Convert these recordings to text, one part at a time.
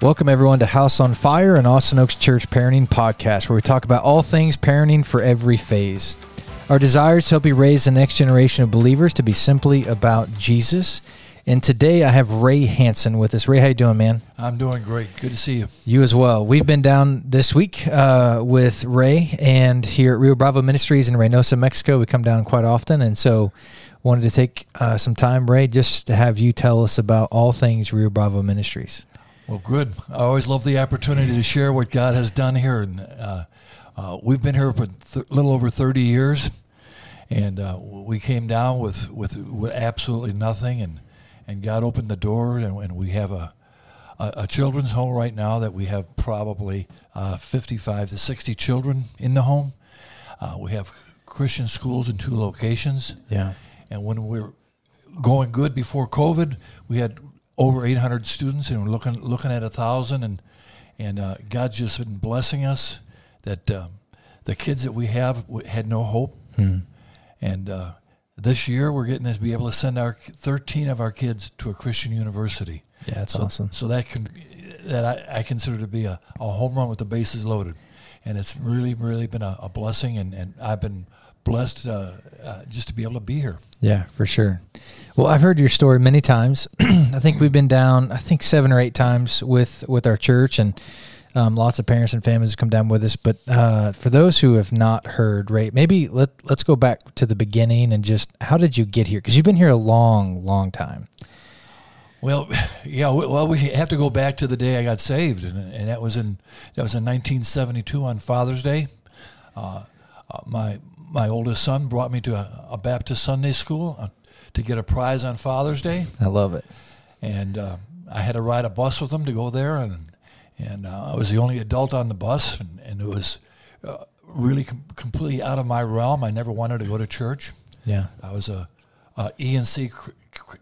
Welcome, everyone, to House on Fire, an Austin Oaks Church parenting podcast where we talk about all things parenting for every phase. Our desire is to help you raise the next generation of believers to be simply about Jesus. And today I have Ray Hanson with us. Ray, how you doing, man? I'm doing great. Good to see you. You as well. We've been down this week uh, with Ray and here at Rio Bravo Ministries in Reynosa, Mexico. We come down quite often, and so wanted to take uh, some time, Ray, just to have you tell us about all things Rio Bravo Ministries. Well, good. I always love the opportunity to share what God has done here. And uh, uh, we've been here for a th- little over 30 years, and uh, we came down with, with, with absolutely nothing, and, and God opened the door, and, and we have a, a, a, children's home right now that we have probably uh, 55 to 60 children in the home. Uh, we have Christian schools in two locations. Yeah. And when we were going good before COVID, we had over 800 students, and we're looking looking at a thousand, and and uh, God's just been blessing us. That um, the kids that we have had no hope, hmm. and uh, this year we're getting to be able to send our 13 of our kids to a Christian university. Yeah, that's so, awesome. So that can that I, I consider to be a, a home run with the bases loaded, and it's really really been a, a blessing, and, and I've been blessed uh, uh, just to be able to be here. Yeah, for sure. Well, I've heard your story many times. I think we've been down, I think seven or eight times with with our church, and um, lots of parents and families have come down with us. But uh, for those who have not heard, Ray, maybe let let's go back to the beginning and just how did you get here? Because you've been here a long, long time. Well, yeah. Well, we have to go back to the day I got saved, and, and that was in that was in 1972 on Father's Day. Uh, uh, my my oldest son brought me to a, a Baptist Sunday school to get a prize on Father's Day. I love it. And uh, I had to ride a bus with him to go there, and and uh, I was the only adult on the bus, and, and it was uh, really com- completely out of my realm. I never wanted to go to church. Yeah, I was a, a ENC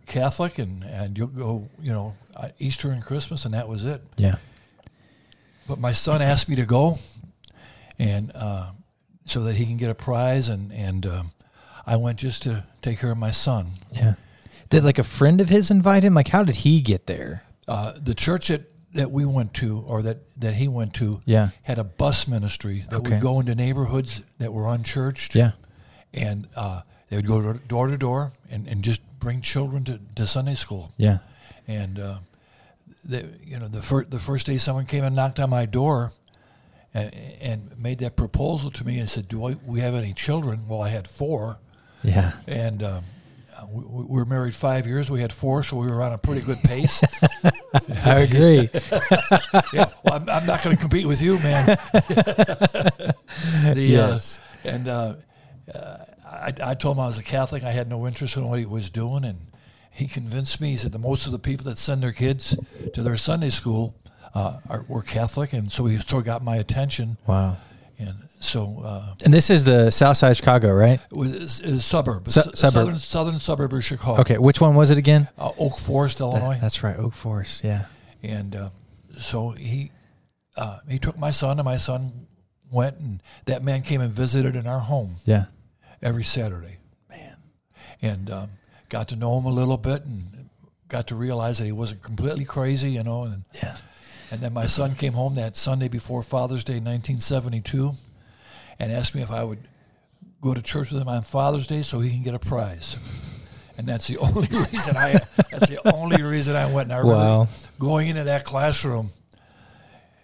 Catholic, and and you go, you know, uh, Easter and Christmas, and that was it. Yeah. But my son asked me to go, and uh, so that he can get a prize. And and um, I went just to take care of my son. Yeah. Did like a friend of his invite him? Like, how did he get there? Uh, the church that, that we went to, or that, that he went to, yeah. had a bus ministry that okay. would go into neighborhoods that were unchurched. Yeah. And uh, they would go door to door and, and just bring children to, to Sunday school. Yeah. And uh, the, you know the first the first day someone came and knocked on my door, and, and made that proposal to me and said, "Do I, we have any children?" Well, I had four. Yeah. And um, we, we, were married five years. We had four, so we were on a pretty good pace. I agree. yeah. Well, I'm, I'm not going to compete with you, man. the, uh, yes. Uh, and uh, I, I told him I was a Catholic. I had no interest in what he was doing, and he convinced me. He said the most of the people that send their kids to their Sunday school uh, are, were Catholic, and so he sort of got my attention. Wow. And so, uh, and this is the South Side of Chicago, right? It was, was suburb, Su- suburb, southern, southern suburb of Chicago. Okay, which one was it again? Uh, Oak Forest, Illinois. That, that's right, Oak Forest. Yeah. And uh, so he uh, he took my son, and my son went, and that man came and visited in our home. Yeah. Every Saturday. Man. And um, got to know him a little bit, and got to realize that he wasn't completely crazy, you know. And yeah. And then my son came home that Sunday before Father's Day, 1972, and asked me if I would go to church with him on Father's Day so he can get a prize. And that's the only reason I. That's the only reason I went. And I remember wow. going into that classroom,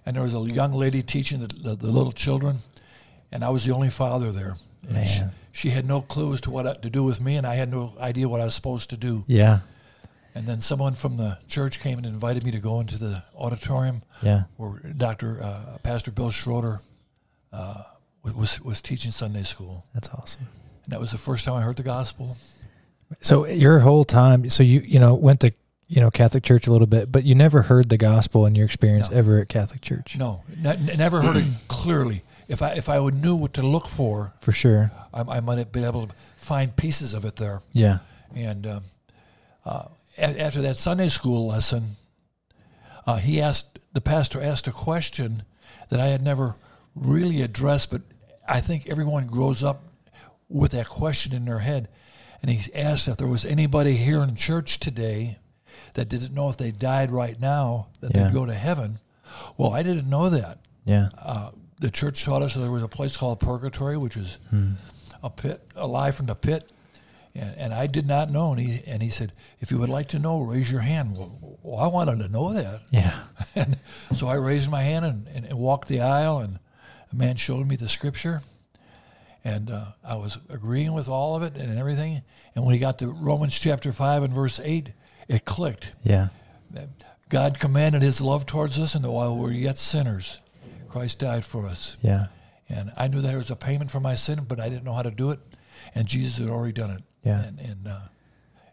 and there was a young lady teaching the, the, the little children, and I was the only father there. Man. She, she, had no clue as to what to do with me, and I had no idea what I was supposed to do. Yeah. And then someone from the church came and invited me to go into the auditorium. Yeah. Where Dr. Uh, Pastor Bill Schroeder uh, was was teaching Sunday school. That's awesome. And that was the first time I heard the gospel. So your whole time, so you you know went to you know Catholic church a little bit, but you never heard the gospel in your experience no. ever at Catholic church. No, n- never heard it clearly. If I if I would knew what to look for, for sure, I, I might have been able to find pieces of it there. Yeah. And um, uh, after that Sunday school lesson, uh, he asked the pastor asked a question that I had never really addressed, but I think everyone grows up with that question in their head. And he asked if there was anybody here in church today that didn't know if they died right now that Yeah. they'd go to heaven. Well, I didn't know that. Yeah. Uh, the church taught us that there was a place called purgatory, which is Hmm. a pit, a alive from the pit. And, and I did not know. And he, and he said, if you would like to know, raise your hand. Well, well I wanted to know that. Yeah. And so I raised my hand and, and, and walked the aisle, and a man showed me the scripture. And uh, I was agreeing with all of it and everything. And when he got to Romans chapter 5 and verse 8, it clicked. Yeah. God commanded his love towards us, and while we were yet sinners, Christ died for us. Yeah. And I knew there was a payment for my sin, but I didn't know how to do it. And Jesus had already done it. Yeah. And, and uh,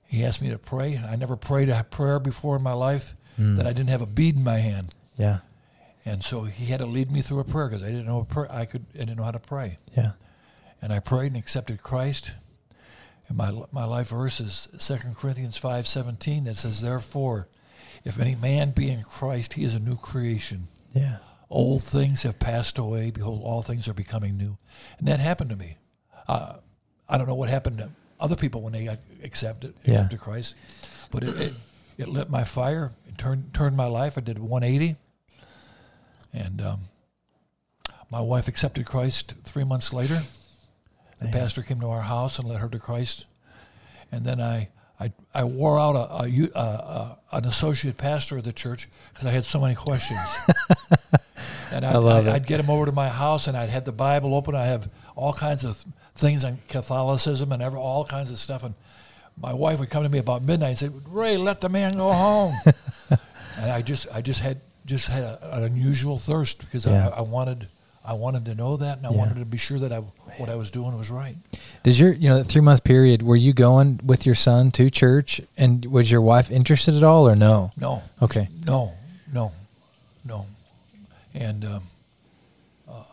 he asked me to pray. And I never prayed a prayer before in my life Hmm. that I didn't have a bead in my hand. Yeah. And so he had to lead me through a prayer because I didn't know a prayer. I could. I didn't know how to pray. Yeah. And I prayed and accepted Christ. And my my life verse is 2 Corinthians five seventeen that says, "Therefore, if any man be in Christ, he is a new creation. Yeah. Old things have passed away; behold, all things are becoming new." And that happened to me. Uh, I don't know what happened to other people when they got accepted Yeah. Christ, but it, it it lit my fire. It turned turned my life. I did 180, and um, my wife accepted Christ three months later. The pastor came to our house and led her to Christ, and then I I, I wore out a, a, a, a an associate pastor of the church because I had so many questions. and I'd, I love I'd, it. I'd get him over to my house, and I'd have the Bible open. I have all kinds of things on Catholicism and ever, all kinds of stuff. And my wife would come to me about midnight and say, "Ray, let the man go home." and I just I just had just had a, an unusual thirst because Yeah. I, I wanted I wanted to know that, and I Yeah. wanted to be sure that I what I was doing was right. Did your you know that three month period were you going with your son to church and was your wife interested at all or no? No. Okay. No, no, no. And um, uh,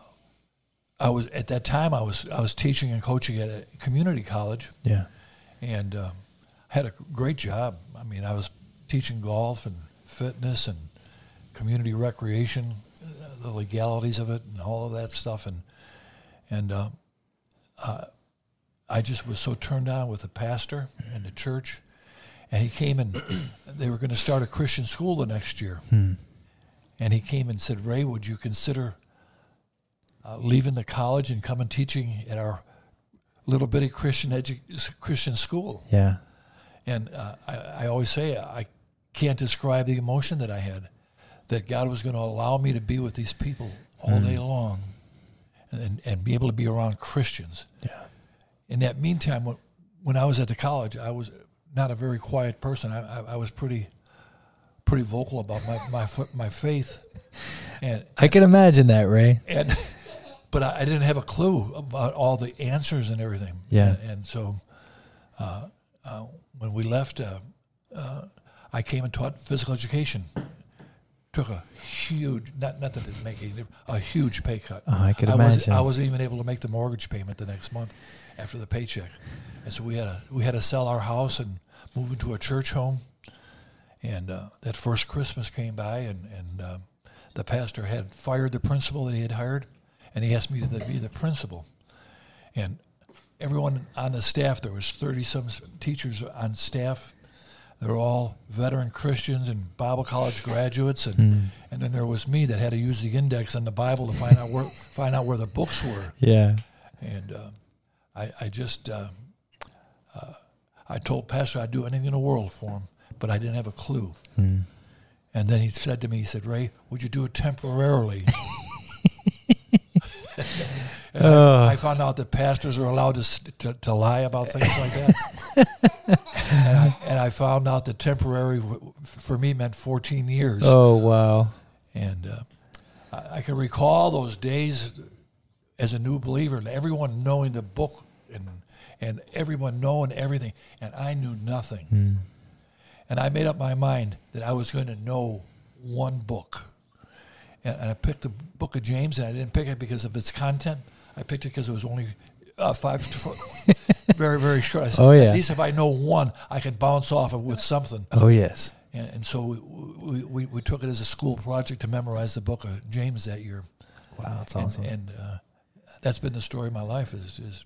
I was at that time I was I was teaching and coaching at a community college, Yeah. and um, had a great job. I mean, I was teaching golf and fitness and community recreation, uh, the legalities of it, and all of that stuff, and and uh, uh, I just was so turned on with the pastor and the church, and he came and they were going to start a Christian school the next year, Hmm. And he came and said, "Ray, would you consider uh, leaving the college and coming teaching at our little bitty Christian edu- Christian school?" Yeah. And uh, I, I always say I can't describe the emotion that I had that God was going to allow me to be with these people all day long and, and be able to be around Christians. Yeah. In that meantime, when, when I was at the college, I was not a very quiet person. I, I, I was pretty pretty vocal about my, my, my faith. And, I can imagine that, Ray. and but I, I didn't have a clue about all the answers and everything. Yeah. And, and so uh, uh, when we left, uh, uh, I came and taught physical education. Took a huge, not not that it make any difference, a huge pay cut. Oh, I could I was imagine. I wasn't even able to make the mortgage payment the next month after the paycheck, and so we had to we had to sell our house and move into a church home. And uh, that first Christmas came by, and and uh, the pastor had fired the principal that he had hired, and he asked me to be the principal. And everyone on the staff, there was thirty some teachers on staff. They're all veteran Christians and Bible college graduates, and and then there was me that had to use the index on the Bible to find out where find out where the books were. Yeah. And uh, I, I just, uh, uh, I told Pastor I'd do anything in the world for him, but I didn't have a clue. Hmm. And then he said to me, he said, Ray, would you do it temporarily? and I, I found out that pastors are allowed to, to, to lie about things like that. and, I, and I found out that temporary w- for me meant 14 years. Oh wow. And uh, I, I can recall those days as a new believer and everyone knowing the book and and everyone knowing everything, and I knew nothing. And I made up my mind that I was going to know one book. And, and I picked the book of James, and I didn't pick it because of its content. I picked it because it was only uh, five, very, very short. I said, Oh, yeah. At least if I know one, I can bounce off it with something. Oh yes. And, and so we, we, we, we took it as a school project to memorize the book of James that year. Wow, that's And, awesome. and uh, that's been the story of my life is, is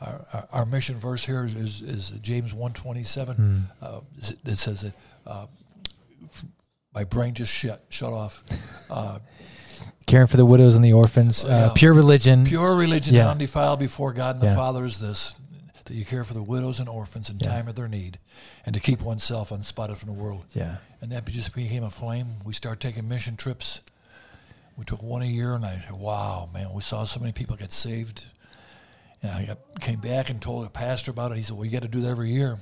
our, our, our mission verse here is, is, is James one twenty seven. Uh, it says that uh, my brain just shut shut off. Uh, Caring for the widows and the orphans, uh, Yeah. pure religion. pure religion Yeah. undefiled before God and the Yeah. Father is this: that you care for the widows and orphans in Yeah. time of their need, and to keep oneself unspotted from the world. Yeah. And that just became a flame. We started taking mission trips. We took one a year, and I said, "Wow, man, we saw so many people get saved." And I got, came back and told the pastor about it. He said, "Well, you got to do that every year."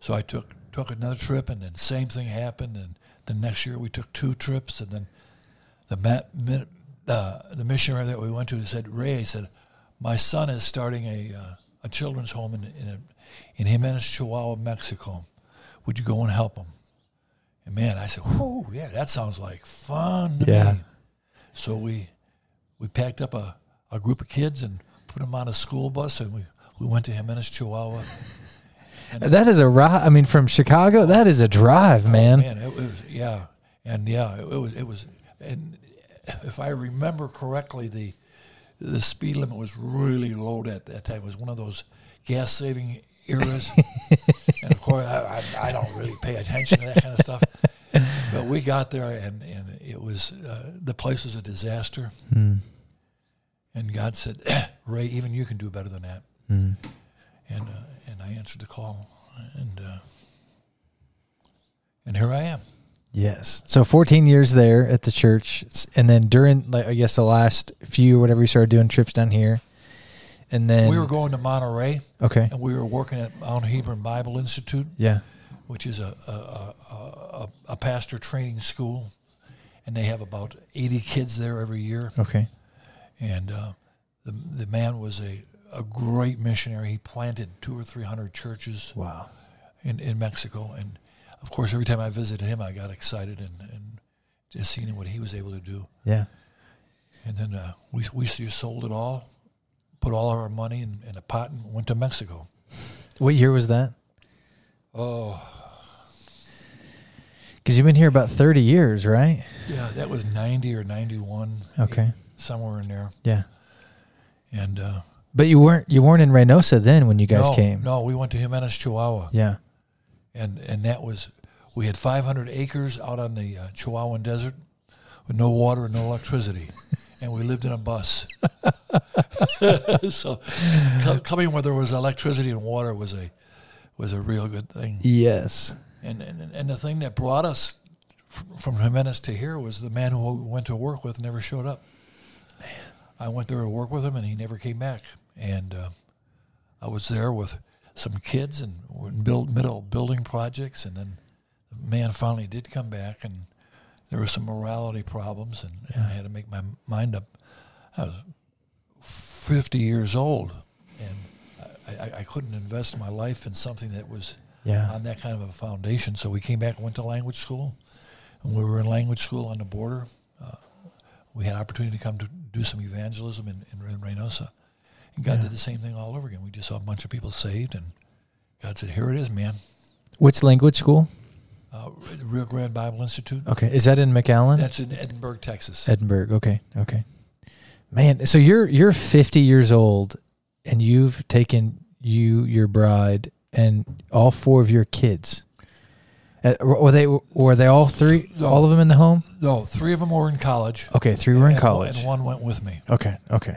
So I took took another trip, and then same thing happened. And the next year we took two trips, and then the uh, the missionary that we went to said, "Ray," he said, "My son is starting a uh, a children's home in in, a, in Jimenez, Chihuahua, Mexico. Would you go and help him?" And man, I said, "Whoo, yeah, that sounds like fun." to Yeah. me." So we we packed up a, a group of kids and put him on a school bus, and we, we went to Jimenez, Chihuahua. That is a ride. I mean, from Chicago, that is a drive, man. Man, it was yeah, and yeah, it, was it was, and if I remember correctly, the the speed limit was really low at that time. It was one of those gas saving eras, and of course, I, I, I don't really pay attention to that kind of stuff. But we got there, and and it was uh, the place was a disaster. Hmm. And God said, Ray, even you can do better than that. Hmm. And uh, and I answered the call, and uh, and here I am. Yes. So 14 years there at the church, and then during, like, I guess, the last few or whatever, you started doing trips down here, and then we were going to Monterrey, okay, and we were working at Mount Hebron Bible Institute, yeah, which is a a, a, a, a pastor training school, and they have about 80 kids there every year. okay, And uh, the the man was a a great missionary. He planted two or three hundred churches wow, in, in Mexico. And of course, every time I visited him, I got excited and, and just seeing what he was able to do. yeah, And then uh, we, we sold it all, put all of our money in, in a pot and went to Mexico. What year was that? Oh, Because you've been here about 30 years, right? yeah, that was 90 or 91. Okay, Somewhere in there. yeah. And uh, But you weren't you weren't in Reynosa then when you guys no, came. No, we went to Jimenez, Chihuahua. Yeah. And, and that was, we had 500 acres out on the uh, Chihuahuan desert with no water and no electricity. and we lived in a bus. so co- coming where there was electricity and water was a was a real good thing. Yes. And and, and the thing that brought us f- from Jimenez to here was the man who we went to work with never showed up. I went there to work with him, and he never came back. And uh, I was there with some kids and we're build, middle building projects, and then the man finally did come back, and there were some morality problems, and, and I had to make my mind up. I was 50 years old, and I, I, I couldn't invest my life in something that was Yeah. on that kind of a foundation. So we came back and went to language school. And we were in language school on the border. We had opportunity to come to do some evangelism in, in, in Reynosa. And God Yeah. did the same thing all over again. We just saw a bunch of people saved, and God said, Here it is, man. Which language school? Uh, Rio Grande Bible Institute. Okay. Is that in McAllen? That's in Edinburg, Texas. Edinburg. Okay. Okay. Man, so you're you're 50 years old and you've taken you your bride and all four of your kids. Uh, were they were they all three all of them in the home? No, three of them were in college. Okay, three were in and college. And one went with me. Okay, okay.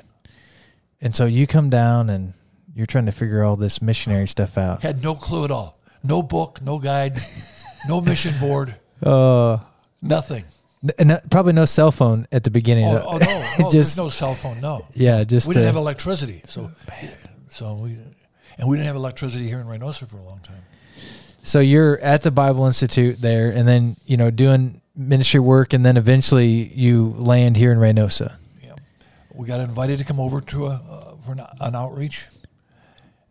And so you come down and you're trying to figure all this missionary stuff out. Had no clue at all. No book, no guide, no mission board, Uh, nothing. and uh, probably no cell phone at the beginning. Oh, oh no, no there's Just- no cell phone, no. yeah, just we didn't uh, have electricity, so so we and we didn't have electricity here in Reynosa for a long time. So you're at the Bible Institute there, and then you know doing ministry work, and then eventually you land here in Reynosa. Yeah, we got invited to come over to a uh, for an, an outreach,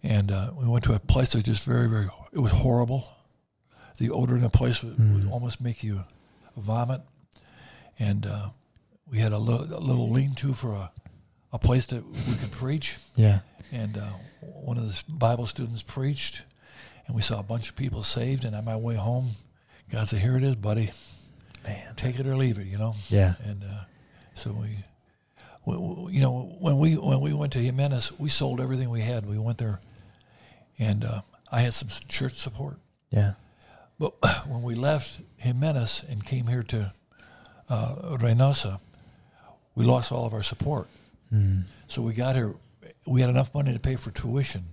and uh, we went to a place that was just very very. It was horrible. The odor in the place would, would almost make you vomit, and uh, we had a little, a little lean-to for a, a place that we could preach. Yeah, and uh, one of the Bible students preached, and we saw a bunch of people saved. And on my way home, God said, "Here it is, buddy. Man. Take it or leave it." You know. Yeah, And uh, so we w- w- you know, when we when we went to Jimenez, we sold everything we had. We went there, and uh, I had some church support. Yeah. But when we left Jimenez and came here to uh, Reynosa, we lost all of our support. Mm. So we got here. We had enough money to pay for tuition,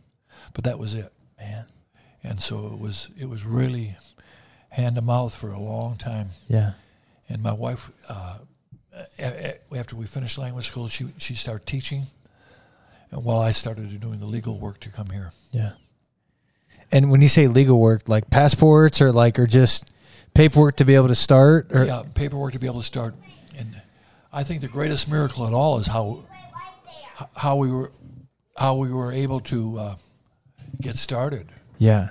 but that was it. Man. And so it was it was really hand to mouth for a long time. Yeah. And my wife, uh, a- a- after we finished language school, she she started teaching, and while I started doing the legal work to come here. Yeah. And when you say legal work, like passports or like or just paperwork to be able to start or yeah, paperwork to be able to start. And I think the greatest miracle at all is how how we were how we were able to uh, get started yeah.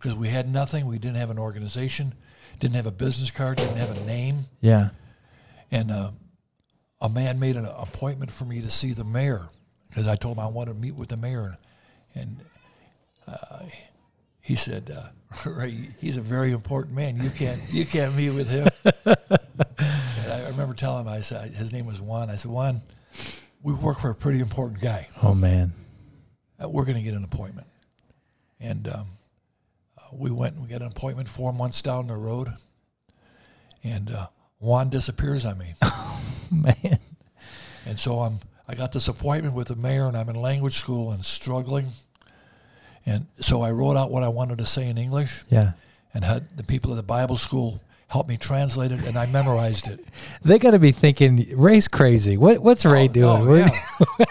Because we had nothing. We didn't have an organization, didn't have a business card, didn't have a name, Yeah. and uh, a man made an appointment for me to see the mayor because I told him I wanted to meet with the mayor, and uh, he said, uh, "Ray, he's a very important man. You can't you can't meet with him." and I remember telling him, I said his name was Juan. I said, Juan, we work for a pretty important guy. Oh man. Uh, we're going to get an appointment, and um, we went and we got an appointment four months down the road, and uh, Juan disappears on me. Man. And so I'm I got this appointment with the mayor and I'm in language school and struggling. And so I wrote out what I wanted to say in English Yeah. and had the people at the Bible school help me translate it and I memorized it. They got to be thinking Ray's crazy. What what's Ray Oh, doing? oh, yeah.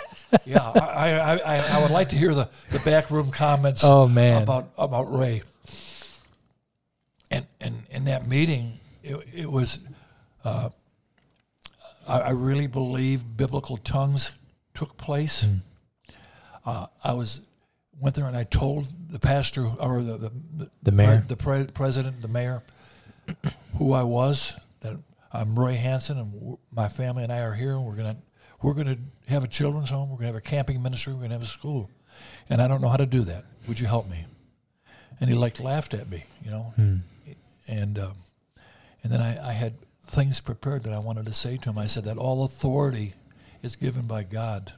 yeah, I, I, I, I would like to hear the, the backroom comments Oh, man. about about Ray. And and in that meeting, it, it was, uh, I, I really believe biblical tongues took place. Hmm. Uh, I was went there and I told the pastor or the the, the, The mayor? the pre- president, the mayor, who I was. That I'm Roy Hansen, and w- my family and I are here, and we're gonna we're gonna have a children's home. We're gonna have a camping ministry. We're gonna have a school, and I don't know how to do that. Would you help me? And he like laughed at me, you know, and um, and then I, I had things prepared that I wanted to say to him. I said that all authority is given by God,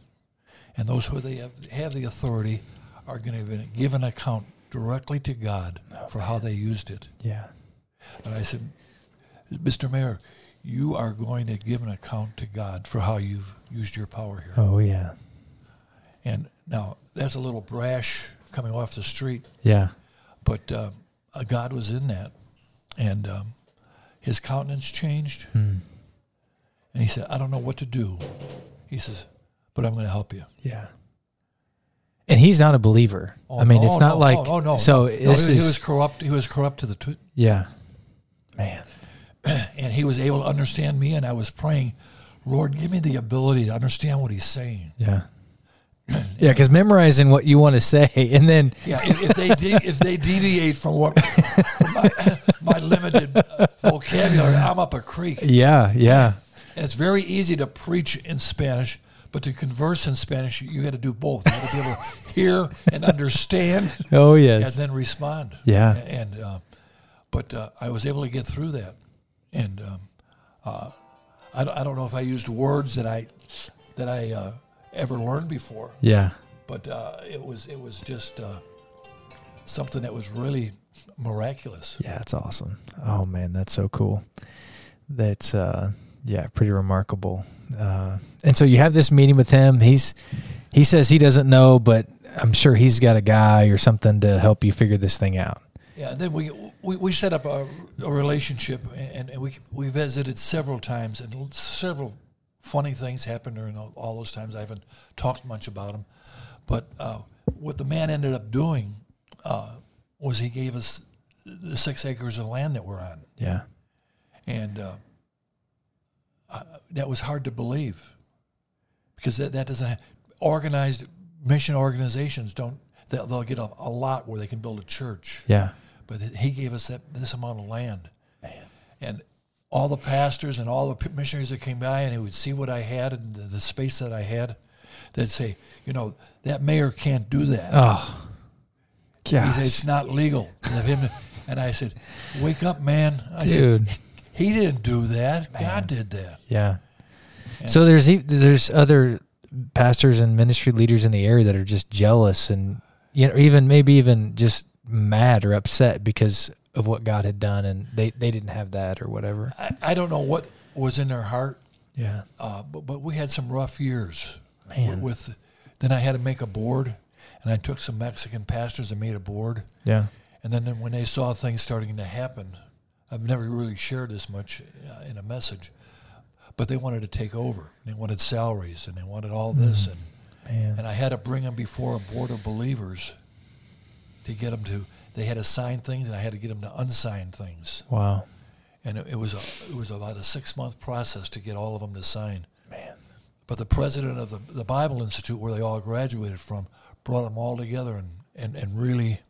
and those who they have, have the authority are going to give an account directly to God for how they used it. yeah. And I said, Mr. Mayor, you are going to give an account to God for how you've used your power here. Oh yeah. And now that's a little brash coming off the street, Yeah. but uh, God was in that, and um, his countenance changed, Hmm. and he said, "I don't know what to do." He says, "But I'm going to help you." Yeah. And he's not a believer. Oh, I mean, no, it's not no, like no, no, no, so. this he, is he was corrupt. He was corrupt to the t- yeah. Man. and he was able to understand me, and I was praying, Lord, give me the ability to understand what he's saying. Yeah. Yeah, because memorizing what you want to say, and then Yeah, if, if they de- if they deviate from what from my, my limited uh, vocabulary, I'm up a creek. yeah, yeah, And it's very easy to preach in Spanish, but to converse in Spanish, you, you got to do both. You got to be able to hear and understand, oh yes, and then respond. Yeah. And uh, but uh, I was able to get through that, and um, uh, I, don't- I don't know if I used words that I that I uh, ever learned before, yeah, but uh, it was it was just uh, something that was really miraculous. yeah. It's awesome. Oh man, that's so cool. That's uh, yeah, pretty remarkable. Uh, and so you have this meeting with him. He's he says he doesn't know, but I'm sure he's got a guy or something to help you figure this thing out. Yeah, then we we, we set up a, a relationship, and, and we we visited several times, and several funny things happened during all, all those times. I haven't talked much about them, but uh, what the man ended up doing uh, was he gave us the six acres of land that we're on, Yeah, and uh, uh, that was hard to believe because that, that doesn't have, organized mission organizations don't they'll, they'll get a, a lot where they can build a church yeah, but he gave us that this amount of land, man. and all the pastors and all the missionaries that came by, and he would see what I had and the, the space that I had. They'd say, you know, that mayor can't do that. Oh, he said it's not legal. and I said, wake up, man. I dude. said, he didn't do that. God did that. Yeah. And So there's there's other pastors and ministry leaders in the area that are just jealous and you know even maybe even just mad or upset because of what God had done and they they didn't have that or whatever. I, I don't know what was in their heart, Yeah. uh, but, but we had some rough years. Man. With then I had to make a board, and I took some Mexican pastors and made a board. Yeah. And then when they saw things starting to happen, I've never really shared this much uh, in a message, but they wanted to take over. They wanted salaries and they wanted all this, and Man. and I had to bring them before a board of believers to get them to. They had to sign things, and I had to get them to unsign things. Wow. And it, it was a, it was about a six month process to get all of them to sign. Man. But the president of the, the Bible Institute, where they all graduated from, brought them all together and, and, and really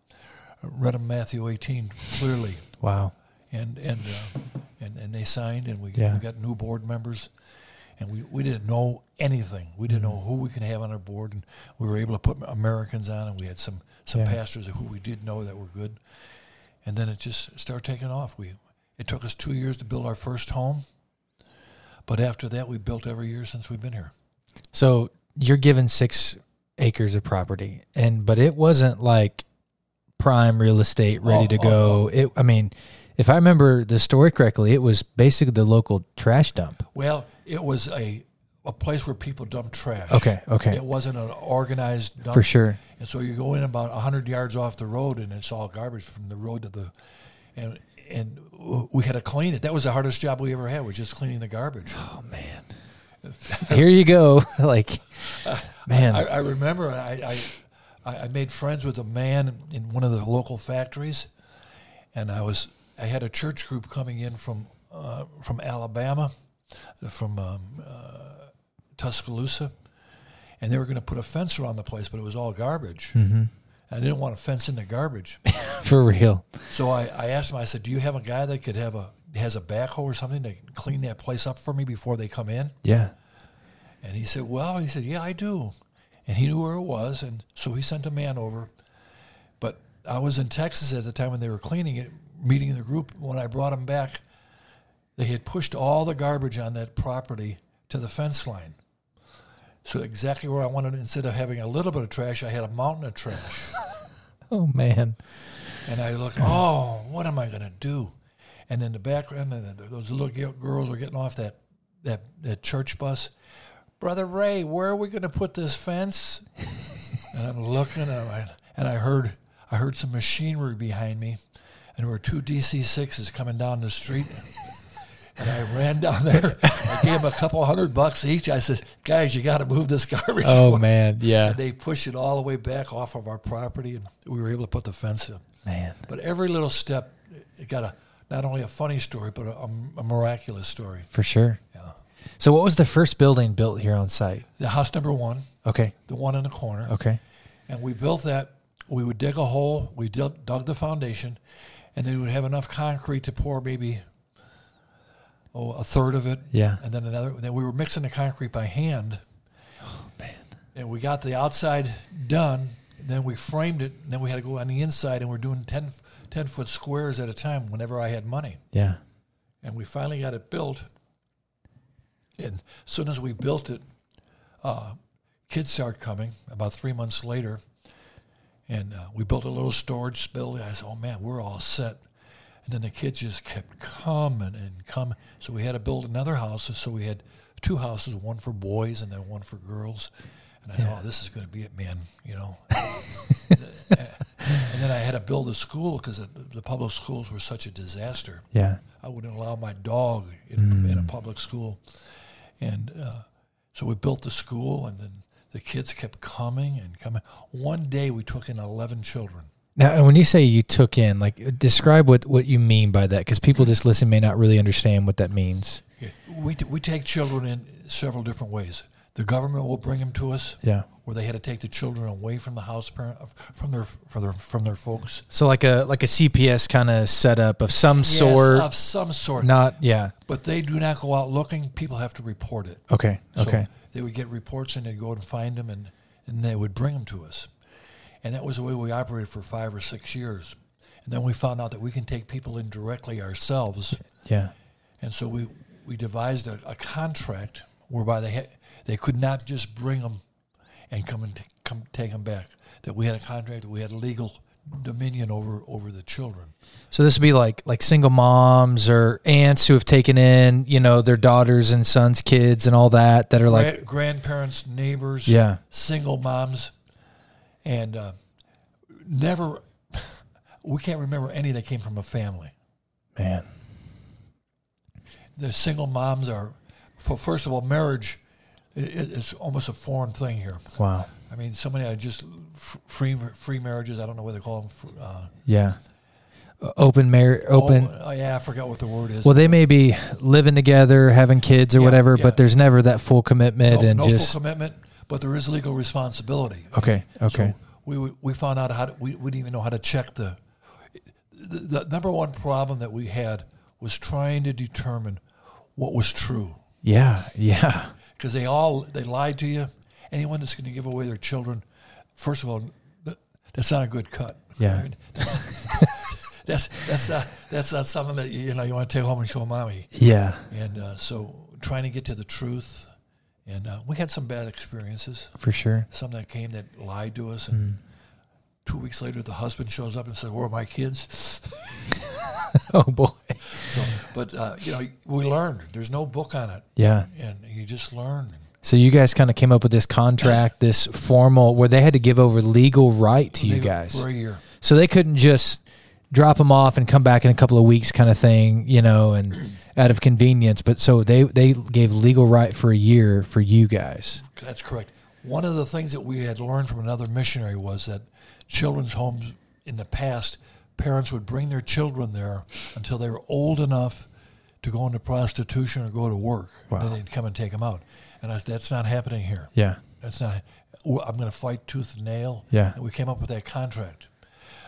read them Matthew 18 clearly. Wow. And and uh, and, and they signed, and we, Yeah. we got new board members. And we, we didn't know anything. We didn't know who we could have on our board, and we were able to put Americans on, and we had some some Yeah. pastors who we did know that were good. And then it just started taking off. We it took us two years to build our first home, but after that, we built every year since we've been here. So you're given six acres of property, and but it wasn't like prime real estate ready Oh, to oh, go. It, I mean, if I remember the story correctly, it was basically the local trash dump. Well, it was a a place where people dump trash. Okay, okay, It wasn't an organized dump. for sure. And so you go in about hundred yards off the road, and it's all garbage from the road to the, and and we had to clean it. That was the hardest job we ever had was just cleaning the garbage. Oh man, here you go. like, man, I, I remember I, I I made friends with a man in one of the local factories, and I was I had a church group coming in from uh, from Alabama, from um, uh, Tuscaloosa, and they were going to put a fence around the place, but it was all garbage. hmm I didn't want to fence in the garbage, for real. so I, I asked him. I said, "Do you have a guy that could have a has a backhoe or something to clean that place up for me before they come in?" Yeah, And he said, Well, he said, Yeah, I do. And he knew where it was. And so he sent a man over. But I was in Texas at the time when they were cleaning it, meeting the group. When I brought him back, they had pushed all the garbage on that property to the fence line. So exactly where I wanted, instead of having a little bit of trash, I had a mountain of trash. Oh man. And I look, oh, what am I going to do? And in the background, and those little girls are getting off that, that, that church bus. Brother Ray, where are we going to put this fence? and I'm looking, and I, and I heard I heard some machinery behind me, and there were two DC sixes coming down the street. And I ran down there. I gave them a couple hundred bucks each. I said, "Guys, you got to move this garbage." Oh man. Yeah. And they pushed it all the way back off of our property, and we were able to put the fence in. Man. But every little step, it got a not only a funny story, but a, a miraculous story. For sure. Yeah. So, what was the first building built here on site? The house number one, Okay. the one in the corner, Okay. and we built that. We would dig a hole, we dug, dug the foundation, and then we would have enough concrete to pour maybe oh a third of it, Yeah. and then another. Then we were mixing the concrete by hand, Oh man. and we got the outside done. Then we framed it, and then we had to go on the inside, and we're doing 10, 10 foot squares at a time whenever I had money. Yeah. and we finally got it built. And as soon as we built it, uh, kids started coming about three months later, and uh, we built a little storage building. I said, "Oh man, we're all set." And then the kids just kept coming and coming. So we had to build another house. So we had two houses, one for boys and then one for girls. And I thought, oh, this is going to be it, man. You know. and then I had to build a school because the, public schools were such a disaster. Yeah. I wouldn't allow my dog in, in a public school. And uh, so we built the school, and then the kids kept coming and coming. One day we took in 11 children. Now, and when you say you took in, like, describe what what you mean by that, because people just listen may not really understand what that means. Yeah, We, we take children in several different ways. The government will bring them to us, Yeah. Where they had to take the children away from the house parent, from their from their from their folks. So like a like a CPS kind of setup of some Yes, sort. of some sort. Not yeah. But they do not go out looking. People have to report it. Okay. So Okay. they would get reports and they'd go and find them and, and they would bring them to us. And that was the way we operated for five or six years. And then we found out that we can take people in directly ourselves. yeah. And so we, we devised a, a contract whereby they had, they could not just bring them and come and t- come take them back. That we had a contract, that we had legal dominion over over the children. So this would be like like single moms or aunts who have taken in, you know, their daughters and sons, kids, and all that that are like, grandparents, neighbors, yeah, single moms, and uh, never. We can't remember any that came from a family. man, The single moms are, for first of all, marriage i- i- is almost a foreign thing here. wow, I mean, so many are just free free marriages. I don't know what they call them. Uh, yeah, Uh, open marriage, open. Oh, yeah, I forgot what the word is. Well, they may be living together, having kids or Yeah, whatever, yeah. but there's never that full commitment no, and no just full commitment, but there is legal responsibility. okay, okay, So we we- we found out how to, we, we didn't even know how to check the, the the number one problem that we had was trying to determine what was true yeah, yeah, because they all they lied to you. Anyone that's going to give away their children, first of all, that's not a good cut. Yeah. That's, that's that's not that's not something that you know you want to take home and show mommy. yeah, And uh, so trying to get to the truth, and uh, we had some bad experiences. for sure. Some that came that lied to us, and two weeks later the husband shows up and says, "Where are my kids?" Oh boy, So, but uh, you know, we learned. There's no book on it, yeah. and you just learn. So you guys kind of came up with this contract, this formal, where they had to give over legal right to you guys. for a year. So they couldn't just drop them off and come back in a couple of weeks, kind of thing, you know, and out of convenience. But so they they gave legal right for a year for you guys. That's correct. One of the things that we had learned from another missionary was that children's homes in the past, parents would bring their children there until they were old enough to go into prostitution or go to work. Wow. Then they'd come and take them out. And I, said, that's not happening here. Yeah, That's not. I'm going to fight tooth and nail. Yeah. And we came up with that contract.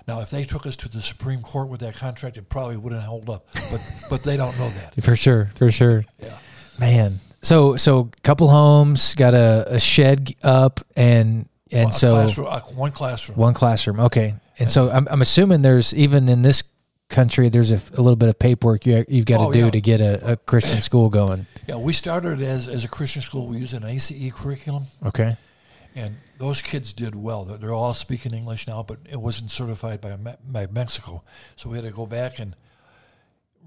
Now, if they took us to the Supreme Court with that contract, it probably wouldn't hold up. But but they don't know that. for sure, for sure. Yeah. Man, so so couple homes got a, a shed up and and a so classroom, uh, one classroom. one classroom. Okay, and so I'm I'm assuming there's even in this country there's a little bit of paperwork you you've got to Oh, do yeah. to get a, a Christian school going. Yeah, we started as as a Christian school. We used an ACE curriculum, Okay. and those kids did well. They're, they're all speaking English now, but it wasn't certified by by Mexico, so we had to go back and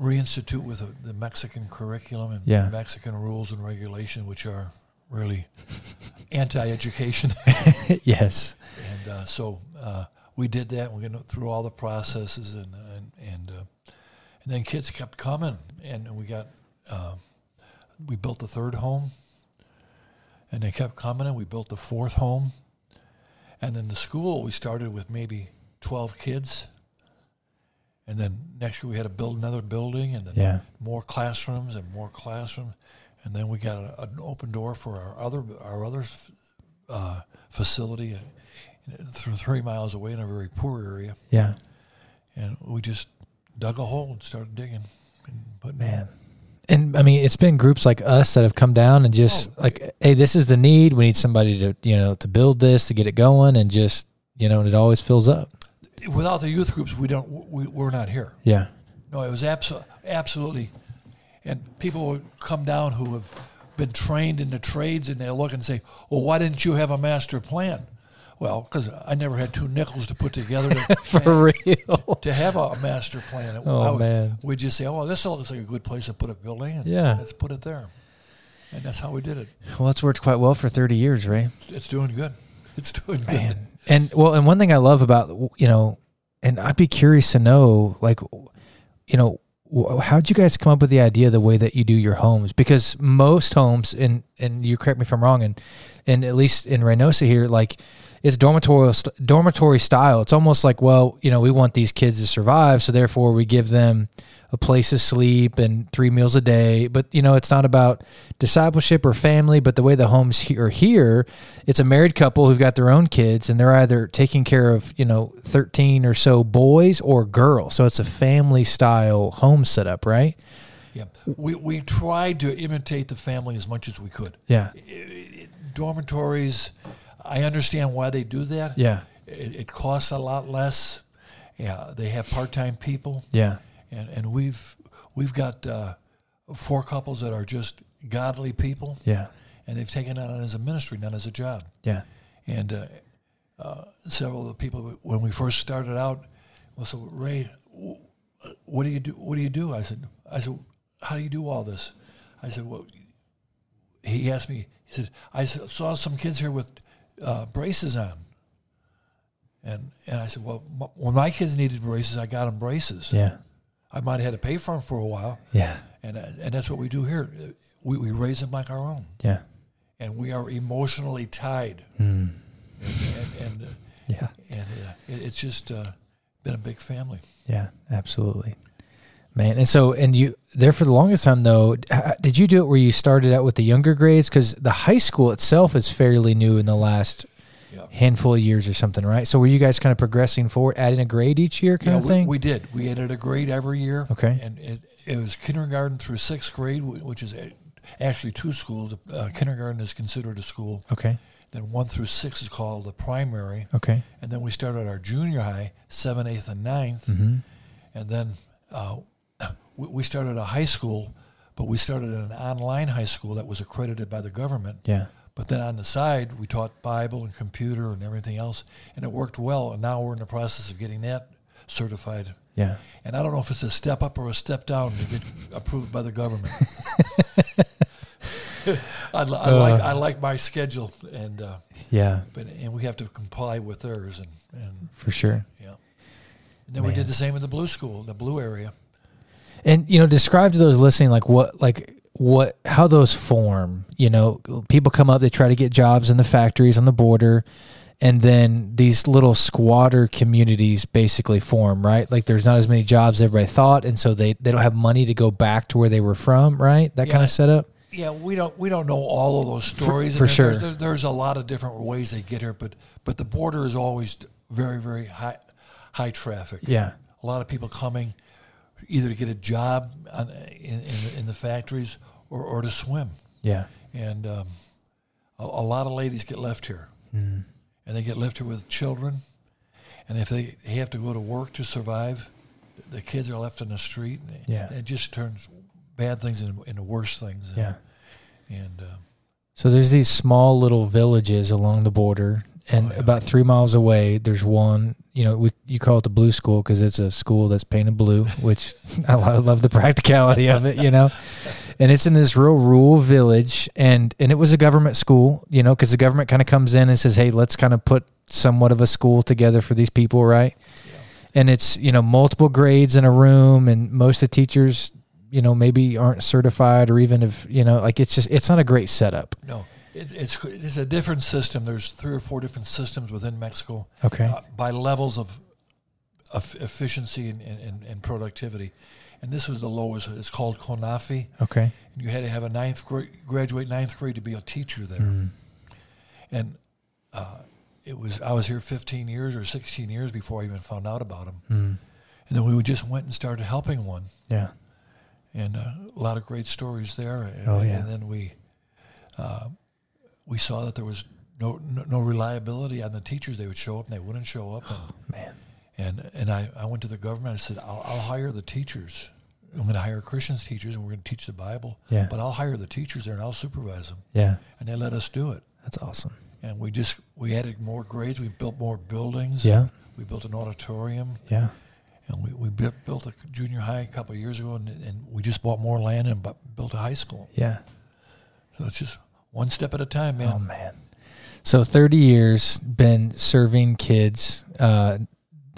reinstitute with the, the Mexican curriculum and Yeah. Mexican rules and regulation, which are really anti-education. yes. and uh, so uh, we did that. We went through all the processes, and and and, uh, and then kids kept coming, and we got uh, we built the third home, and they kept coming, and we built the fourth home, and then the school we started with maybe twelve kids, and then next year we had to build another building, and then Yeah. more classrooms and more classrooms, and then we got a, an open door for our other our other uh, facility, uh, th- three miles away in a very poor area, Yeah. and we just dug a hole and started digging. And putting Man. And I mean, it's been groups like us that have come down and just Oh, like, hey, this is the need. We need somebody to, you know, to build this, to get it going, and just, you know, and it always fills up. Without the youth groups, we don't we, we're not here. Yeah. No, it was abso- absolutely, and people come down who have been trained in the trades, and they'll look and say, "Well, why didn't you have a master plan?" Well, because I never had two nickels to put together to, For real. to have a master plan. Oh, would, man. We'd just say, "Oh, this looks like a good place to put a building, and Yeah. let's put it there," and that's how we did it. Well, it's worked quite well for 30 years, right? It's doing good. It's doing good. Man. And well, and one thing I love about, you know, and I'd be curious to know, like, you know, how'd you guys come up with the idea the way that you do your homes? Because most homes, and and you correct me if I'm wrong, and and at least in Reynosa here, like it's dormitory dormitory style. It's almost like, well, you know, we want these kids to survive, so therefore we give them a place to sleep and three meals a day. But you know, it's not about discipleship or family. But the way the homes he- are here, it's a married couple who've got their own kids, and they're either taking care of you know thirteen or so boys or girls. So it's a family style home setup, right? Yeah, we we tried to imitate the family as much as we could. Yeah, Dormitories, I understand why they do that. yeah, It, it costs a lot less. Yeah, they have part-time people, yeah, and and we've we've got uh, four couples that are just godly people, yeah, and they've taken it on as a ministry, not as a job. Yeah. And uh, uh, several of the people, when we first started out, well, so Ray, what do you do? What do you do? I said, I said, how do you do all this? I said, well, he asked me. He said, I saw some kids here with uh, braces on. And, and I said, well, m- when my kids needed braces, I got them braces. Yeah. I might have had to pay for them for a while, Yeah. and uh, and that's what we do here. We, we raise them like our own, Yeah. and we are emotionally tied. Mm. And and, uh, Yeah. and uh, it, it's just uh, been a big family. Yeah, absolutely. Man, and so and you there for the longest time though. Did you do it where you started out with the younger grades? Because the high school itself is fairly new in the last Yeah. handful of years or something, right? So were you guys kind of progressing forward, adding a grade each year, kind Yeah, of we, thing? we did. We added a grade every year. Okay. And it, it was kindergarten through sixth grade, which is actually two schools. Uh, kindergarten is considered a school. okay, Then one through six is called the primary. okay, And then we started our junior high, seventh, eighth, and ninth. mm-hmm. And then uh, we, we started a high school, but we started an online high school that was accredited by the government. yeah, But then on the side, we taught Bible and computer and everything else, and it worked well. And now we're in the process of getting that certified. yeah. And I don't know if it's a step up or a step down to get approved by the government. I, I like I like my schedule, and uh, Yeah, but and we have to comply with theirs, and and for sure. yeah. And then we did the same in the blue school, the blue area. And you know, describe to those listening like what like what how those form. You know, people come up, they try to get jobs in the factories on the border, and then these little squatter communities basically form, right? Like there's not as many jobs as everybody thought, and so they they don't have money to go back to where they were from, right? That kind Yeah. of setup. Yeah, we don't we don't know all of those stories. for and there- sure. there's, there- there's a lot of different ways they get here, but but the border is always very very high high traffic. Yeah, a lot of people coming either to get a job on, in, in, in the factories or, or to swim. yeah, And um, a, a lot of ladies get left here. Mm. And they get left here with children. And if they, they have to go to work to survive, the kids are left on the street. And Yeah. It just turns bad things into, into worse things. yeah. And uh, So there's these small little villages along the border, and Oh, yeah. about three miles away, there's one. You know, we you call it the blue school because it's a school that's painted blue, which I love the practicality of it. You know, and it's in this real rural village, and and it was a government school. You know, because the government kind of comes in and says, "Hey, let's kind of put somewhat of a school together for these people, right?" And it's you know multiple grades in a room, and most of the teachers, you know, maybe aren't certified or even if you know, like it's just it's not a great setup. no, it, it's, it's a different system. There's three or four different systems within Mexico. Okay. uh, by levels of, of efficiency and, and, and productivity. And this was the lowest. It's called CONAFE. Okay. And you had to have a ninth grade, graduate ninth grade to be a teacher there. Mm. And uh, it was I was here 15 years or 16 years before I even found out about them. Mm. And then we just went and started helping one. Yeah. And uh, a lot of great stories there. And, Oh, yeah. and then we uh, we saw that there was no, no no reliability on the teachers. They would show up and they wouldn't show up. And, oh, Man. And and I, I went to the government. I said, I'll, I'll hire the teachers. I'm going to hire Christians teachers, and we're going to teach the Bible. Yeah. But I'll hire the teachers there, and I'll supervise them. Yeah. And they let us do it. That's awesome. And we just we added more grades. We built more buildings. Yeah. We built an auditorium, Yeah. and we, we built, built a junior high a couple of years ago, and, and we just bought more land and bu- built a high school. Yeah. So it's just one step at a time, man. Oh man. So 30 years been serving kids, uh,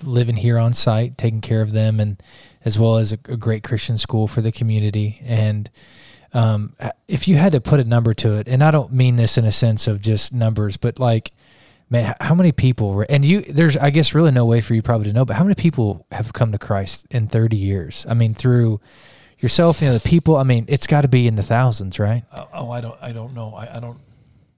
living here on site, taking care of them, and as well as a, a great Christian school for the community. And um, if you had to put a number to it, and I don't mean this in a sense of just numbers, but like, man, how many people were, and you, there's, I guess, really no way for you probably to know, but how many people have come to Christ in 30 years? I mean, through yourself, you know, the people, I mean, it's got to be in the thousands, right? Oh, oh, I don't I don't know. I, I don't.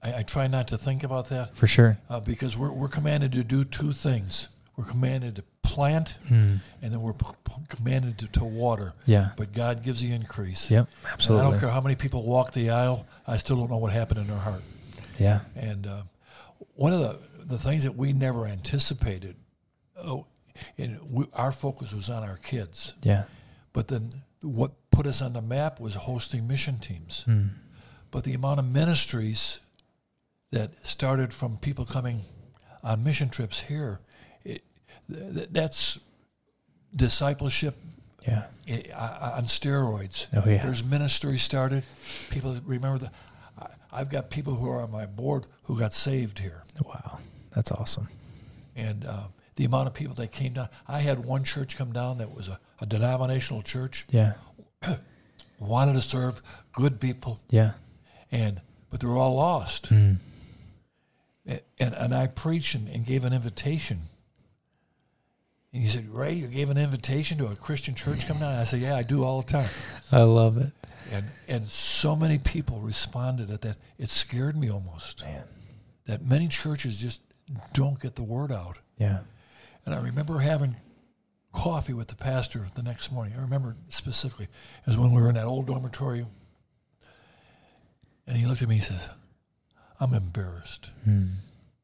I, I try not to think about that For sure. uh, because we're we're commanded to do two things. We're commanded to plant, Mm. and then we're p- p- commanded to, to water. Yeah. But God gives the increase. Yep. And I don't care how many people walk the aisle. I still don't know what happened in their heart. Yeah. And uh, one of the the things that we never anticipated, oh, and we, our focus was on our kids. Yeah. But then what put us on the map was hosting mission teams. Mm. but the amount of ministries that started from people coming on mission trips here, it, th- that's discipleship Yeah. i- i- on steroids. Oh, yeah. There's ministries started. People remember that. I've got people who are on my board who got saved here, Wow. That's awesome. and uh, the amount of people that came down. I had one church come down that was a, a denominational church, Yeah. wanted to serve good people, Yeah. and but they were all lost. Mm. And and I preached and, and gave an invitation. And he said, Ray, you gave an invitation to a Christian church come down? I said, Yeah, I do all the time. I love it. And and so many people responded at that. It scared me almost. Man. That many churches just don't get the word out. Yeah. And I remember having coffee with the pastor the next morning. I remember specifically. It was when we were in that old dormitory. And he looked at me and says, I'm embarrassed Mm.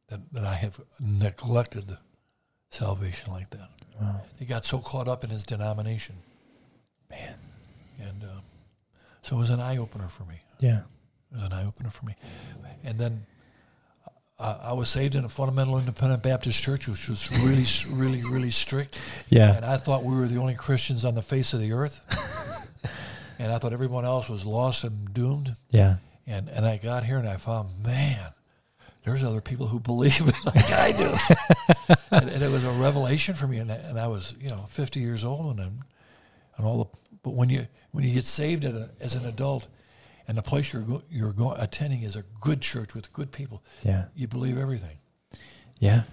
that, that I have neglected salvation like that. Wow. He got so caught up in his denomination. Man. And uh, so it was an eye opener for me. Yeah. It was an eye opener for me. And then uh, I was saved in a fundamental independent Baptist church, which was really, really, really strict. Yeah. And I thought we were the only Christians on the face of the earth. and I thought everyone else was lost and doomed. Yeah. And and I got here and I found, man, there's other people who believe like I do. and, and it was a revelation for me. And I, and I was, you know, 50 years old and and all the. But when you when you get saved at a, as an adult, and the place you're go, you're go, attending is a good church with good people, Yeah. you believe everything. Yeah.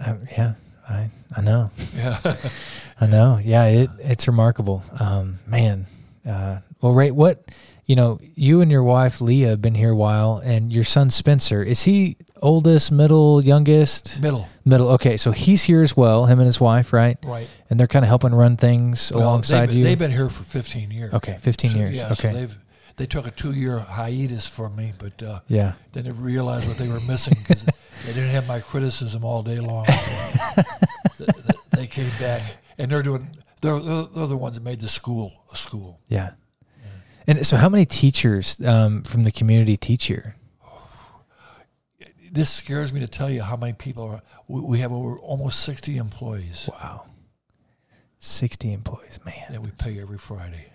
I, yeah. I I know. Yeah. I know. Yeah, it it's remarkable. Um, man. Uh, well, Ray, what you know, you and your wife Leah have been here a while, and your son Spencer is he oldest, middle, youngest? Middle, Middle. Okay, so he's here as well. Him and his wife, right? right. And they're kind of helping run things Well, alongside they've, you. They've been here for 15 years. okay, fifteen So, years. Yeah, so okay. they've they took a two year hiatus from me, but uh, yeah. they didn't realize what they were missing because they didn't have my criticism all day long. So th- th- they came back, and they're doing. They're, they're, they're the ones that made the school a school. Yeah. And so, how many teachers um, from the community teach here? This scares me to tell you how many people are. We, we have over almost 60 employees Wow. 60 employees, man. that we pay every Friday.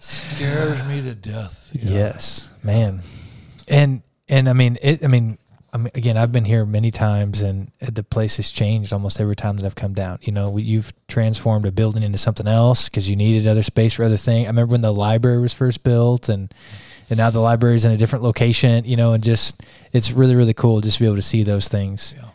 Scares me to death. know. Yes, man. And and I mean it I mean I mean, again, I've been here many times, and the place has changed almost every time that I've come down. You know, you've transformed a building into something else because you needed other space for other things. I remember when the library was first built, and and now the library is in a different location. You know, and just it's really really cool just to be able to see those things. Yeah.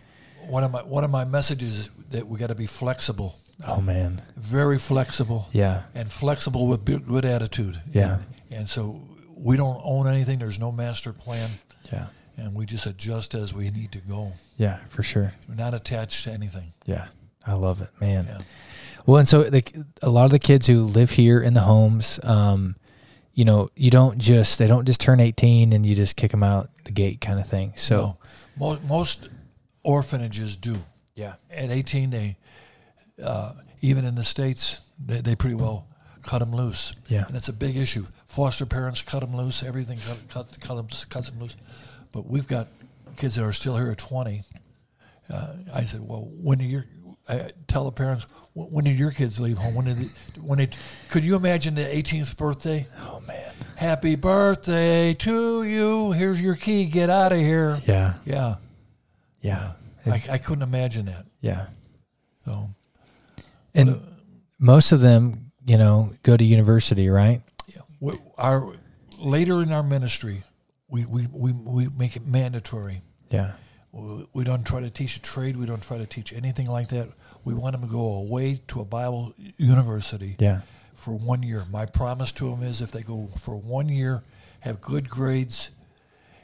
One of my one of my messages is that we got to be flexible, Oh man, very flexible. yeah, and flexible with good attitude. Yeah. And, and so we don't own anything. There's no master plan, yeah, and we just adjust as we need to go. yeah, for sure. We're not attached to anything. Yeah, I love it, man. Yeah. Well, and so the, a lot of the kids who live here in the homes, um, you know, you don't just they don't just turn eighteen and you just kick them out the gate kind of thing. So No. most most orphanages do. yeah, At 18, they uh, even in the states they, they pretty well cut them loose. Yeah. And it's a big issue. Foster parents cut them loose. Everything cut cut cut them, cuts them loose. But we've got kids that are still here at 20. Uh, I said, well, when do your I tell the parents when did your kids leave home? When did they, when they, could you imagine the 18th birthday? oh man, Happy birthday to you. Here's your key. Get out of here. yeah, Yeah. yeah, I, I couldn't imagine that. yeah. So And uh, most of them, you know, go to university, right? Yeah. We, our later in our ministry, we, we, we, we make it mandatory. Yeah, We, we don't try to teach a trade. We don't try to teach anything like that. We want them to go away to a Bible university yeah, for one year. My promise to them is if they go for one year, have good grades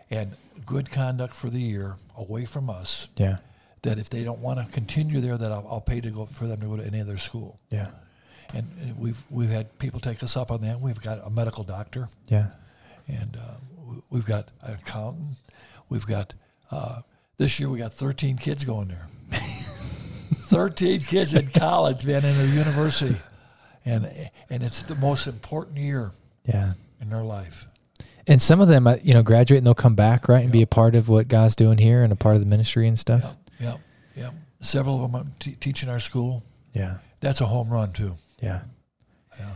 and good conduct for the year away from us, yeah, that if they don't want to continue there, that I'll, I'll pay to go for them to go to any other school. yeah, And, and we've we've had people take us up on that. We've got a medical doctor. yeah. and uh, we've got an accountant. We've got uh, this year we got 13 kids going there. 13 kids in college, man, in a university, and and it's the most important year. Yeah, in their life. And some of them, uh, you know, graduate and they'll come back, right, and be a part of what God's doing here and a part of the ministry and stuff. Yeah, yeah, yeah. Several of them t- teaching our school. Yeah, That's a home run too. yeah. Yeah.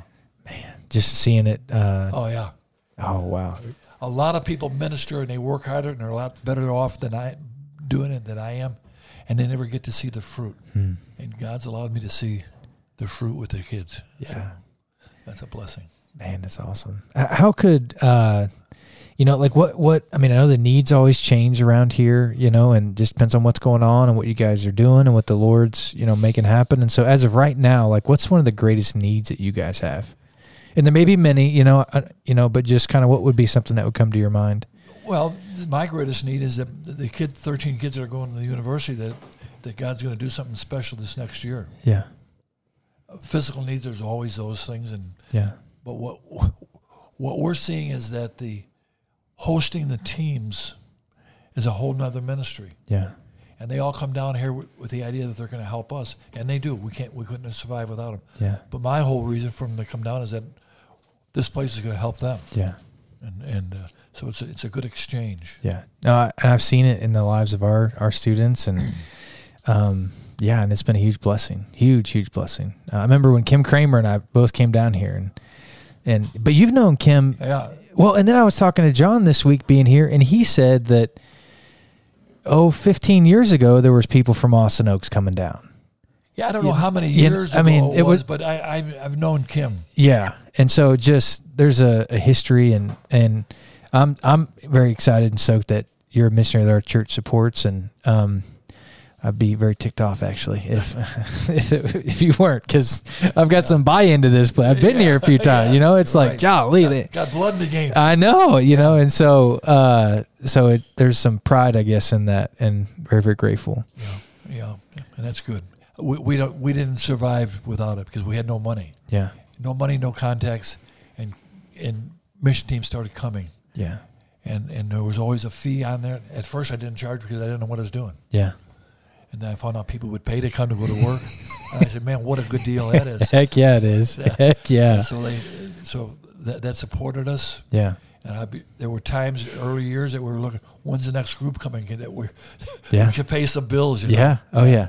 Man, just seeing it. Uh, Oh yeah. oh wow. A lot of people minister and they work harder and they're a lot better off than I doing it than I am, and they never get to see the fruit. Hmm. And God's allowed me to see the fruit with the kids. So Yeah. that's a blessing. Man, that's awesome. How could uh you know, like what what I mean, I know the needs always change around here, you know, and just depends on what's going on and what you guys are doing and what the Lord's, you know, making happen. And so as of right now, like what's one of the greatest needs that you guys have? And there may be many, you know, uh, you know, but just kind of what would be something that would come to your mind? Well, my greatest need is that the kid, 13 kids that are going to the university, that, that God's going to do something special this next year. Yeah. Physical needs, there's always those things, and Yeah. but what what we're seeing is that the hosting the teams is a whole nother ministry, Yeah. and they all come down here with, with the idea that they're going to help us, and they do. We can't, we couldn't have survived without them. Yeah. But my whole reason for them to come down is that this place is going to help them, Yeah. and and uh, so it's a, it's a good exchange. Yeah, no, I, and I've seen it in the lives of our our students, and um, yeah, and it's been a huge blessing, huge, huge blessing. Uh, I remember when Kim Kramer and I both came down here, and and but you've known Kim Yeah, well, and then I was talking to John this week being here, and he said that oh, 15 years ago there was people from Austin Oaks coming down. yeah. I don't know how many years I mean, it, it was, was- but I, I've I've known Kim. Yeah, and so just there's a, a history, and and I'm I'm very excited and stoked that you're a missionary that our church supports, and um, I'd be very ticked off actually if if, it, if you weren't, because I've got some buy into this, but I've been here a few times. You know, it's like, Right. golly, Got, they- got blood in the game. I know, you know, and so uh, so it, there's some pride, I guess, in that, and very very grateful. Yeah, yeah, and that's good. We, we don't we didn't survive without it because we had no money, Yeah, no money, no contacts, and and mission teams started coming, yeah, and and there was always a fee on there. At first, I didn't charge because I didn't know what I was doing, yeah. And then I found out people would pay to come to go to work, and I said, "Man, what a good deal that is." Heck yeah, it is. Heck yeah, And so they so that, that supported us. yeah, And I be, there were times early years that we were looking, when's the next group coming? That we, Yeah. we could pay some bills. You know? Yeah. Oh yeah.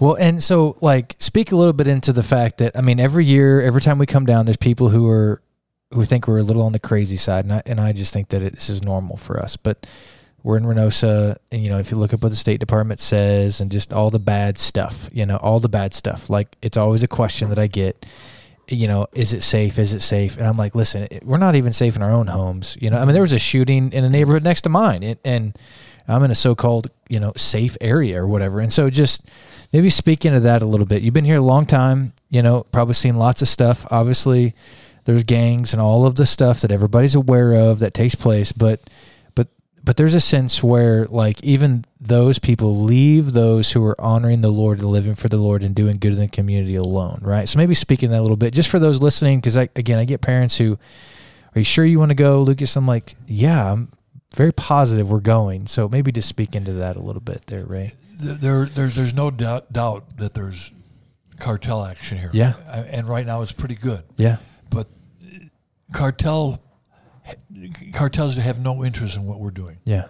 Well, and so like speak a little bit into the fact that I mean every year, every time we come down, there's people who are who think we're a little on the crazy side, and I and I just think that it, this is normal for us. But we're in Reynosa, and you know if you look up what the State Department says, and just all the bad stuff, you know, all the bad stuff. Like it's always a question that I get. You know, is it safe? Is it safe? And I'm like, listen, we're not even safe in our own homes. You know, I mean, there was a shooting in a neighborhood next to mine, and, and I'm in a so-called, you know, safe area or whatever. And so just maybe speak into that a little bit. You've been here a long time, you know, probably seen lots of stuff. Obviously, there's gangs and all of the stuff that everybody's aware of that takes place, but but there's a sense where like even those people leave those who are honoring the Lord and living for the Lord and doing good in the community alone, right? So maybe speaking that a little bit just for those listening cuz I again, I get parents who are you sure you want to go, Lucas? I'm like, yeah, I'm very positive we're going. So maybe just speak into that a little bit there, Ray. There, there's, there's no doubt, doubt that there's cartel action here. Yeah. And right now it's pretty good. Yeah. But uh, cartel, cartels have no interest in what we're doing, Yeah.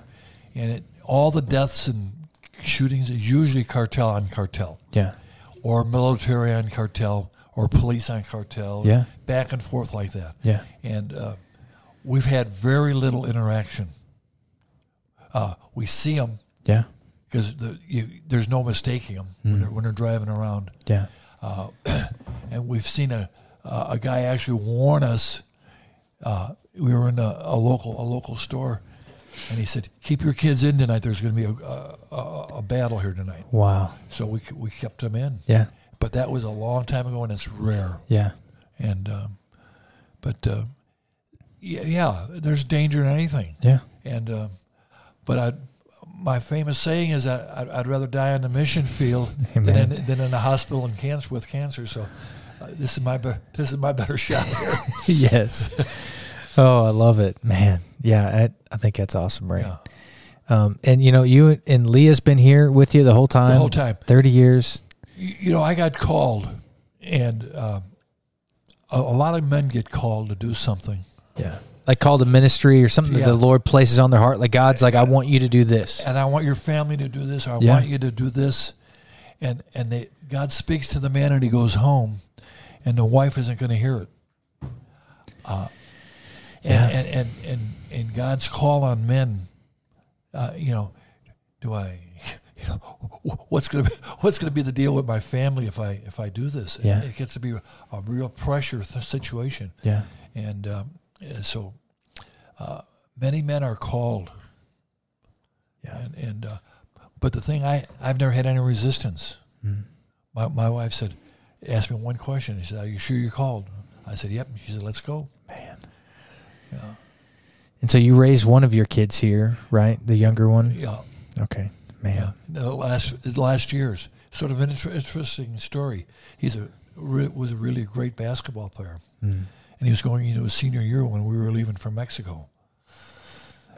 and it, all the deaths and shootings is usually cartel on cartel, Yeah. or military on cartel, or police on cartel. Yeah. Back and forth like that. Yeah. and uh, we've had very little interaction. Uh, we see them Yeah. because the, there's no mistaking them when, they're, when they're driving around. Yeah. Uh, and we've seen a uh, a guy actually warn us. Uh, we were in a, a local a local store, and he said, "Keep your kids in tonight. There's going to be a, a, a, battle here tonight." Wow. So we we kept them in. Yeah. But that was a long time ago, and it's rare. Yeah. And um, but uh, yeah, yeah, there's danger in anything. Yeah. And um, but I, my famous saying is that I'd, I'd rather die on the mission field than in, than in a hospital in cancer with cancer. So this is my be- this is my better shot here. yes. Oh, I love it, man. Yeah, I, I think that's awesome, right? Yeah. Um, and you know, you and Leah's been here with you the whole time. The whole time. thirty years. You, you know, I got called, and um, a, a lot of men get called to do something, Yeah. Like called a ministry or something Yeah. that the Lord places on their heart. Like God's like, I want you to do this. and I want your family to do this, or I Yeah. want you to do this, and and they God speaks to the man, and he goes home, and the wife isn't going to hear it. Uh, Yeah. and, and, and and and God's call on men, uh, you know, do I, you know, what's gonna be, what's gonna be the deal with my family if I if I do this? Yeah. it gets to be a, real pressure th- situation, Yeah. and um, uh, so uh, many men are called, Yeah. and and uh, but the thing I I've never had any resistance. Mm. My my wife said, asked me one question. She said, "Are you sure you're called?" I said, "Yep." She said, "Let's go." Man. Yeah, And so you raised one of your kids here, right? The younger one? yeah, Okay. Man. yeah. The last last years, sort of an inter- interesting story. He's a re- was a really great basketball player, Mm. and he was going into his senior year when we were leaving for Mexico.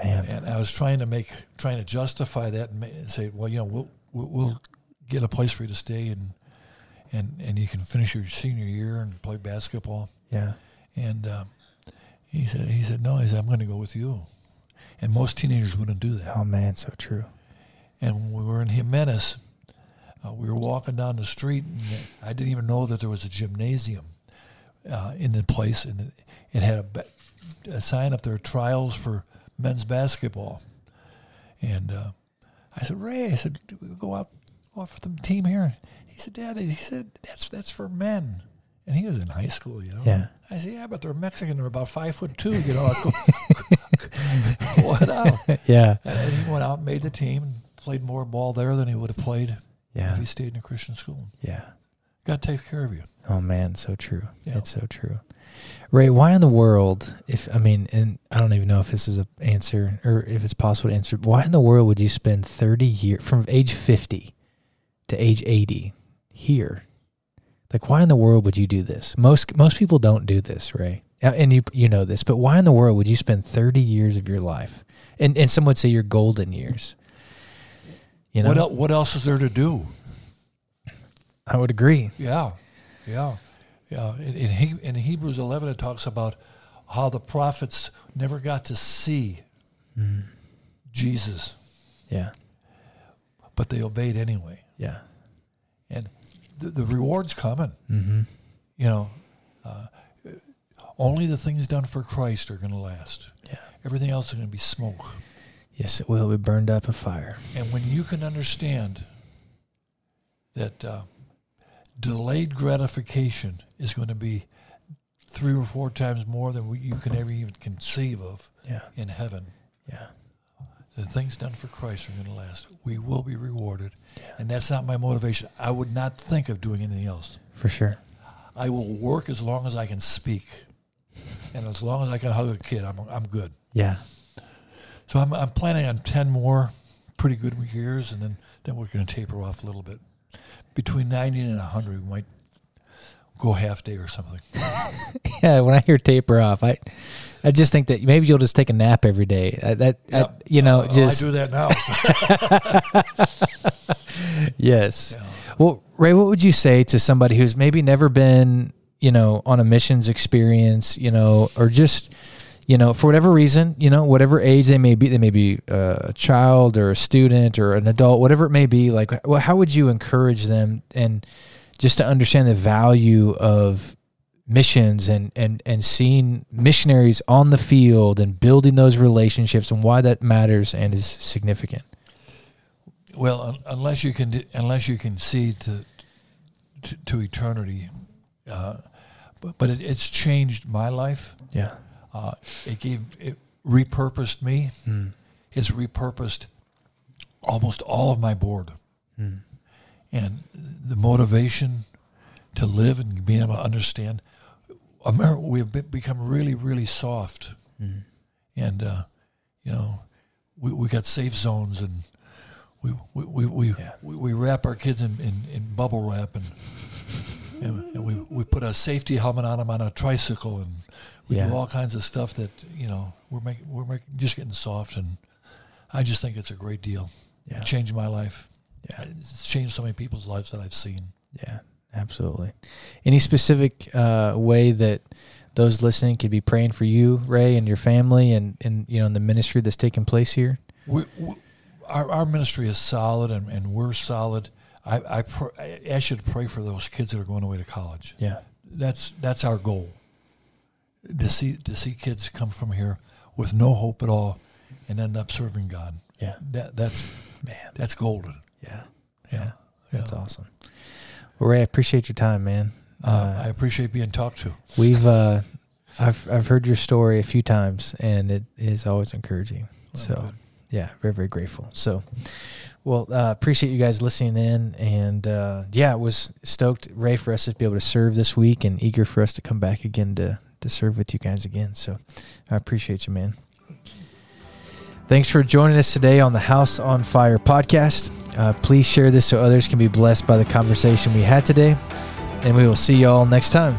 Man. And I was trying to make, trying to justify that and, and say, well, you know, we'll, we'll we'll get a place for you to stay and and and you can finish your senior year and play basketball. Yeah. And um, he said, he said, no, he said, I'm going to go with you. And most teenagers wouldn't do that. Oh man, so true. And when we were in Jimenez, uh, we were walking down the street, and I didn't even know that there was a gymnasium uh, in the place, and it, it had a, a sign up there, trials for men's basketball. And uh, I said, Ray, I said, "Do we go out, go out for the team here. He said, Dad, he said that's that's for men. And he was in high school, you know. Yeah. I said, yeah, but they're Mexican. They're about five foot two, you know. what out? Yeah. And he went out, and made the team, and played more ball there than he would have played Yeah. if he stayed in a Christian school. Yeah. God takes care of you. Oh man, so true. Yeah. It's so true. Ray, why in the world, if I mean, and I don't even know if this is a answer or if it's possible to answer, why in the world would you spend 30 years from age 50 to age 80 here? Like why in the world would you do this? Most most people don't do this, Ray. And you you know this, but why in the world would you spend 30 years of your life? And and some would say your golden years. You know? What el- What else is there to do? I would agree. Yeah, yeah, yeah. In, in, he, in Hebrews 11, it talks about how the prophets never got to see mm-hmm. Jesus, Yeah. but they obeyed anyway. Yeah. And the, the reward's coming. Mhm. You know, uh, only the things done for Christ are going to last. Yeah. Everything else is going to be smoke. Yes, it will be burned up in fire. And when you can understand that uh, delayed gratification is going to be three or four times more than what you can ever even conceive of Yeah. in heaven, Yeah. The things done for Christ are going to last. We will be rewarded. And that's not my motivation. I would not think of doing anything else. For sure. I will work as long as I can speak. And as long as I can hug a kid, I'm, I'm good. Yeah. So I'm, I'm planning on 10 more pretty good years, and then, then we're going to taper off a little bit. Between 90 and 100, we might go half day or something. Yeah. When I hear taper off, I, I just think that maybe you'll just take a nap every day. Uh, that, I- Yeah. you know, Uh, just I do that now. yes. Yeah. Well, Ray, what would you say to somebody who's maybe never been, you know, on a missions experience, you know, or just, you know, for whatever reason, you know, whatever age they may be, they may be uh, a child or a student or an adult, whatever it may be. Like, well, how would you encourage them and just to understand the value of missions and and and seeing missionaries on the field and building those relationships and why that matters and is significant? Well, un- unless you can, unless you can see to to, to eternity, uh, but, but it, it's changed my life. Yeah. Uh, it gave it repurposed me. Mm. It's repurposed almost all of my board, Mm. And the motivation to live and being able to understand. America, we've become really, really soft, Mm. and uh, you know, we we got safe zones and. We we, we, we, Yeah. we, we wrap our kids in, in, in bubble wrap and, and and we, we put a safety helmet on them on a tricycle and we Yeah. do all kinds of stuff that you know we're making we're making, just getting soft and I just think it's a great deal. Yeah. It changed my life. Yeah. It's changed so many people's lives that I've seen. Yeah, Absolutely. Any specific uh, way that those listening could be praying for you, Ray, and your family, and and you know, in the ministry that's taking place here? We, we, our, our ministry is solid, and, and we're solid. I I, pr- I ask you to pray for those kids that are going away to college. Yeah. That's that's our goal. To see to see kids come from here with no hope at all, and end up serving God. Yeah. That that's Man. that's golden. Yeah. Yeah. Yeah. That's awesome. Well, Ray, I appreciate your time, man. Uh, I appreciate being talked to. We've uh, I've I've heard your story a few times, and it is always encouraging. So, good. yeah, very very grateful. So, well, uh, appreciate you guys listening in, and uh, yeah, was stoked, Ray, for us to be able to serve this week, and eager for us to come back again to to serve with you guys again. So, I appreciate you, man. Thanks for joining us today on the House on Fire podcast. Uh, please share this so others can be blessed by the conversation we had today, and we will see you all next time.